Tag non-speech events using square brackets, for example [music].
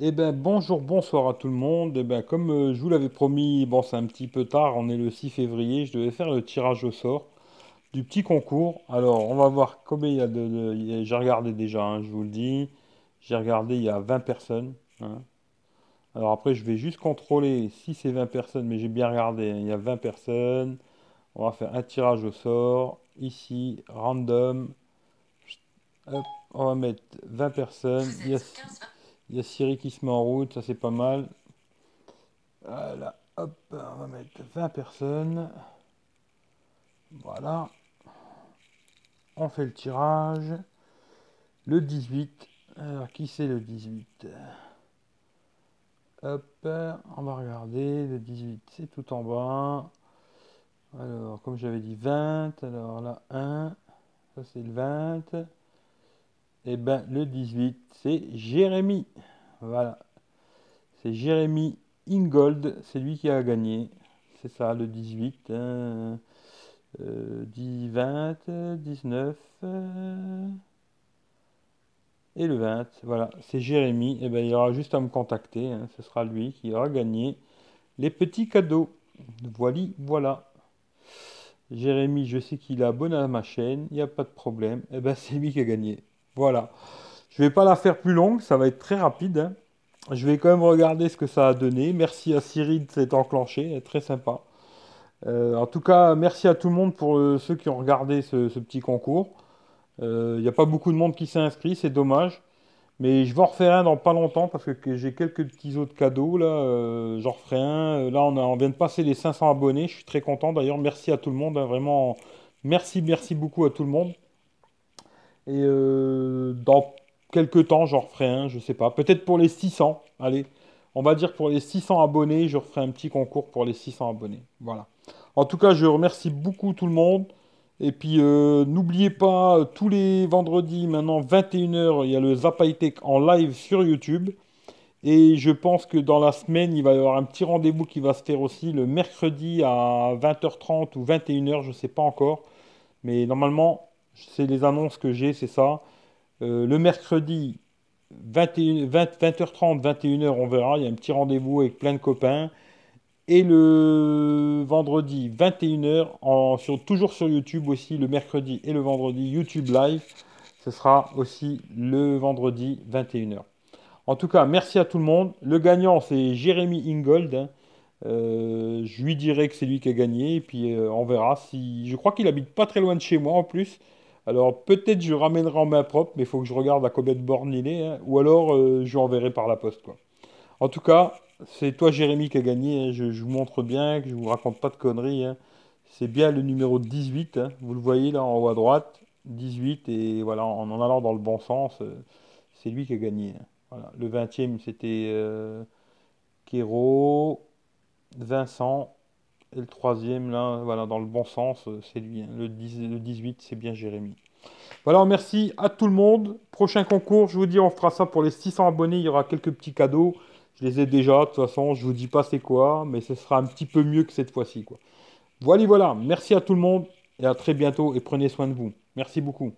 Eh ben bonjour, bonsoir à tout le monde. Eh ben comme euh, je vous l'avais promis, bon c'est un petit peu tard, on est le 6 février, je devais faire le tirage au sort du petit concours. Alors on va voir combien il y a de... J'ai regardé déjà, hein, je vous le dis. J'ai regardé, il y a 20 personnes. hein. Alors après je vais juste contrôler si c'est 20 personnes, mais j'ai bien regardé, hein, il y a 20 personnes. On va faire un tirage au sort. Ici, random. Hop, on va mettre 20 personnes. Il y a Siri qui se met en route, ça c'est pas mal. Voilà, hop, on va mettre 20 personnes. Voilà, on fait le tirage. Le 18. Alors, qui c'est le 18? Hop, on va regarder. Le 18, c'est tout en bas. Alors, comme j'avais dit 20, alors là, 1. Ça c'est le 20. Et ben, le 18, c'est Jérémy. Voilà. C'est Jérémy Ingold, c'est lui qui a gagné. C'est ça, le 18. hein. Euh, 10, 20, euh, 19 euh, et le 20. Voilà, c'est Jérémy. Et ben, il aura juste à me contacter. hein. Ce sera lui qui aura gagné les petits cadeaux. Voilà, voilà. Jérémy, je sais qu'il est abonné à ma chaîne, il n'y a pas de problème. Et ben, [laughs] c'est lui qui a gagné. Voilà. Je vais pas la faire plus longue, ça va être très rapide. hein. Je vais quand même regarder ce que ça a donné. Merci à Cyril de s'être enclenché, très sympa. Euh, en tout cas, merci à tout le monde pour euh, ceux qui ont regardé ce, petit concours. Euh, Il n'y a pas beaucoup de monde qui s'est inscrit, c'est dommage. Mais je vais en refaire un dans pas longtemps parce que, j'ai quelques petits autres cadeaux là. j'en referai un. Là, on vient de passer les 500 abonnés. Je suis très content. D'ailleurs, merci à tout le monde. hein, vraiment, merci, merci beaucoup à tout le monde. Et euh, dans quelques temps, j'en referai un, je sais pas. Peut-être pour les 600. Allez, on va dire pour les 600 abonnés, je referai un petit concours pour les 600 abonnés. Voilà. En tout cas, je remercie beaucoup tout le monde. Et puis, euh, n'oubliez pas, euh, tous les vendredis, maintenant 21h, il y a le Zap High Tech en live sur YouTube. Et je pense que dans la semaine, il va y avoir un petit rendez-vous qui va se faire aussi le mercredi à 20h30 ou 21h, je ne sais pas encore. Mais normalement, c'est les annonces que j'ai, c'est ça. Euh, le mercredi, 21, 20, 20h30, 21h, on verra. Il y a un petit rendez-vous avec plein de copains. Et le vendredi, 21h, en, sur, toujours sur YouTube aussi, le mercredi et le vendredi, YouTube Live. Ce sera aussi le vendredi, 21h. En tout cas, merci à tout le monde. Le gagnant, c'est Jérémy Ingold. hein. Euh, je lui dirai que c'est lui qui a gagné. Et puis, euh, on verra si. Je crois qu'il habite pas très loin de chez moi en plus. Alors, peut-être je ramènerai en main propre, mais il faut que je regarde à combien de bornes il est. hein. Ou alors, euh, je lui enverrai par la poste. En tout cas, c'est toi, Jérémy, qui a gagné. hein. Je, vous montre bien, que je vous raconte pas de conneries. hein. C'est bien le numéro 18. hein. Vous le voyez là en haut à droite. 18. Et voilà, en allant dans le bon sens, euh, c'est lui qui a gagné. Le 20e, c'était euh, Vincent. Et le troisième, là, voilà, dans le bon sens, euh, c'est lui. hein. Le 10 le 18, c'est bien Jérémy. Voilà, merci à tout le monde. Prochain concours, je vous dis, on fera ça pour les 600 abonnés. Il y aura quelques petits cadeaux. Je les ai déjà, de toute façon, je vous dis pas c'est quoi, mais ce sera un petit peu mieux que cette fois-ci. Voilà, voilà. Merci à tout le monde et à très bientôt et prenez soin de vous. Merci beaucoup.